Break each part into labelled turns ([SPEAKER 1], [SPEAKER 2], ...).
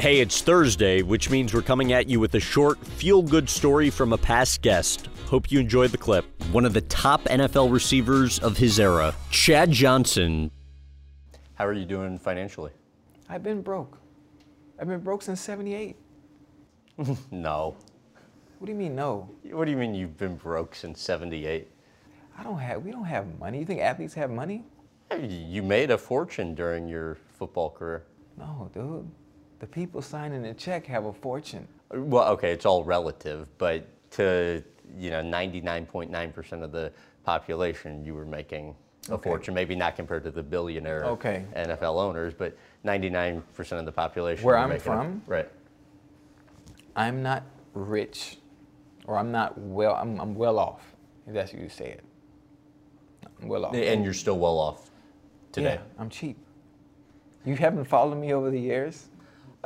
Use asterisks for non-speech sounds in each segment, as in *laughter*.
[SPEAKER 1] Hey, it's Thursday, which means we're coming at you with a short, feel good story from a past guest. Hope you enjoyed the clip. One of the top NFL receivers of his era, Chad Johnson.
[SPEAKER 2] How are you doing financially?
[SPEAKER 3] I've been broke. I've been broke since 78. *laughs*
[SPEAKER 2] no.
[SPEAKER 3] What do you mean, no?
[SPEAKER 2] What do you mean you've been broke since 78?
[SPEAKER 3] I don't have, we don't have money. You think athletes have money?
[SPEAKER 2] You made a fortune during your football career.
[SPEAKER 3] No, dude. The people signing the check have a fortune.
[SPEAKER 2] Well, okay, it's all relative, but to you know 99.9% of the population, you were making a
[SPEAKER 3] Okay.
[SPEAKER 2] fortune. Maybe not compared to the billionaire
[SPEAKER 3] Okay.
[SPEAKER 2] NFL owners, but 99% of the population.
[SPEAKER 3] Where I'm
[SPEAKER 2] making a-
[SPEAKER 3] from?
[SPEAKER 2] right?
[SPEAKER 3] I'm not rich, or I'm not well, I'm, I'm well off, if that's what you say it. I'm well off.
[SPEAKER 2] And you're still well off today.
[SPEAKER 3] Yeah, I'm cheap. You haven't followed me over the years?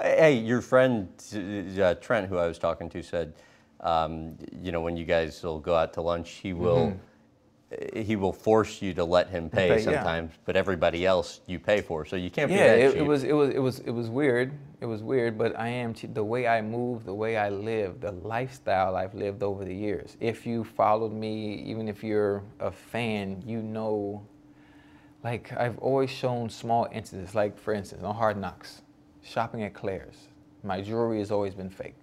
[SPEAKER 2] Hey, your friend uh, Trent, who I was talking to, said, um, you know, when you guys will go out to lunch, he will he will force you to let him pay
[SPEAKER 3] Mm-hmm. Pay, yeah.
[SPEAKER 2] sometimes, but everybody else you pay for, so you can't be
[SPEAKER 3] Yeah,
[SPEAKER 2] that
[SPEAKER 3] it, it was it was it was it was weird. It was weird, but I am the way I move, the way I live, the lifestyle I've lived over the years. If you followed me, even if you're a fan, you know. Like I've always shown small instances. Like for instance, on Hard Knocks, shopping at Claire's, my jewelry has always been fake.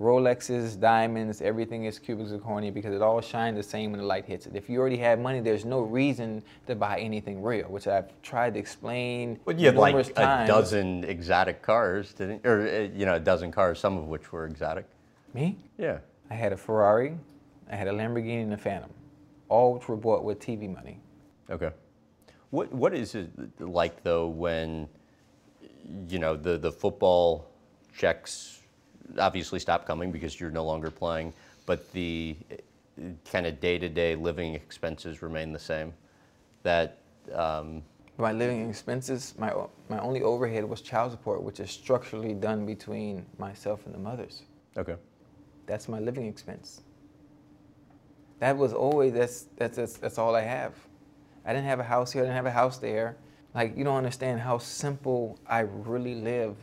[SPEAKER 3] Rolexes, diamonds, everything is cubic zirconia because it all shines the same when the light hits it. If you already have money, there's no reason to buy anything real, which I've tried to explain
[SPEAKER 2] But you had like a
[SPEAKER 3] times.
[SPEAKER 2] dozen exotic cars, didn't? Or uh, you know, a dozen cars, some of which were exotic.
[SPEAKER 3] Me?
[SPEAKER 2] Yeah.
[SPEAKER 3] I had a Ferrari, I had a Lamborghini and a Phantom, all which were bought with TV money.
[SPEAKER 2] Okay. What What is it like though when you know the the football checks obviously stop coming because you're no longer playing, but the kind of day to day living expenses remain the same. That um,
[SPEAKER 3] My living expenses, my, my only overhead was child support, which is structurally done between myself and the mothers.
[SPEAKER 2] okay.
[SPEAKER 3] That's my living expense. That was always, that's, that's, that's, that's all I have. I didn't have a house here, I didn't have a house there. Like, you don't understand how simple I really live.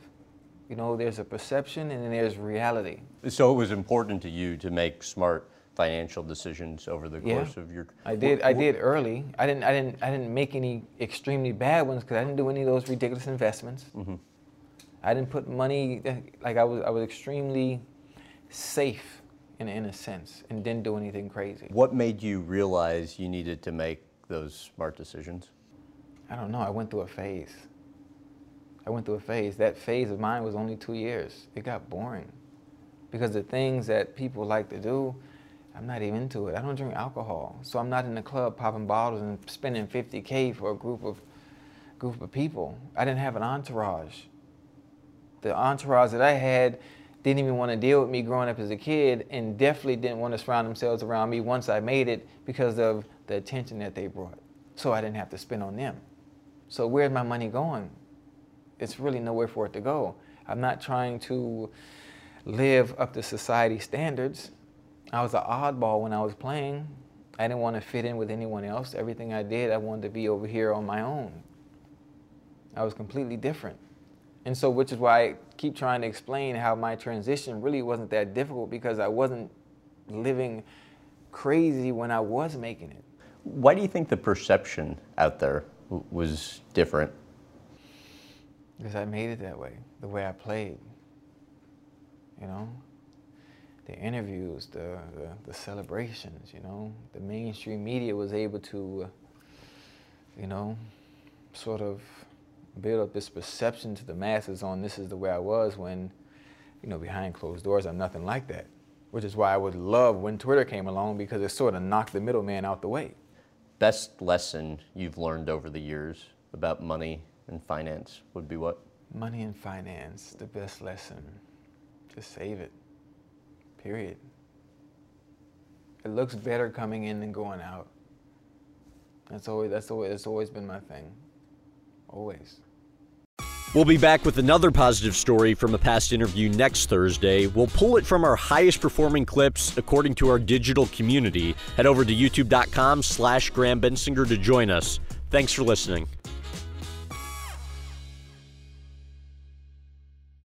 [SPEAKER 3] You know, there's a perception and then there's reality.
[SPEAKER 2] So it was important to you to make smart financial decisions over the
[SPEAKER 3] Yeah.
[SPEAKER 2] course of your.
[SPEAKER 3] I did. I did early. I didn't. I didn't. I didn't make any extremely bad ones because I didn't do any of those ridiculous investments.
[SPEAKER 2] Mm-hmm.
[SPEAKER 3] I didn't put money. Like I was. I was extremely safe in in a sense, and didn't do anything crazy.
[SPEAKER 2] What made you realize you needed to make those smart decisions?
[SPEAKER 3] I don't know. I went through a phase. I went through a phase. That phase of mine was only two years. It got boring because the things that people like to do, I'm not even into it. I don't drink alcohol, so I'm not in the club popping bottles and spending 50k for a group of group of people. I didn't have an entourage. The entourage that I had didn't even want to deal with me growing up as a kid, and definitely didn't want to surround themselves around me once I made it because of the attention that they brought. So I didn't have to spend on them. So where's my money going? It's really nowhere for it to go. I'm not trying to live up to society standards. I was an oddball when I was playing. I didn't want to fit in with anyone else. Everything I did, I wanted to be over here on my own. I was completely different. And so, which is why I keep trying to explain how my transition really wasn't that difficult because I wasn't living crazy when I was making it.
[SPEAKER 2] Why do you think the perception out there was different?
[SPEAKER 3] Because I made it that way, the way I played. You know? The interviews, the, the, the celebrations, you know? The mainstream media was able to, uh, you know, sort of build up this perception to the masses on this is the way I was when, you know, behind closed doors, I'm nothing like that. Which is why I would love when Twitter came along because it sort of knocked the middleman out the way.
[SPEAKER 2] Best lesson you've learned over the years about money and finance would be what?
[SPEAKER 3] Money and finance, the best lesson. Just save it. Period. It looks better coming in than going out. That's always that's always that's always been my thing. Always.
[SPEAKER 1] We'll be back with another positive story from a past interview next Thursday. We'll pull it from our highest performing clips according to our digital community. Head over to youtube.com slash Graham Bensinger to join us. Thanks for listening.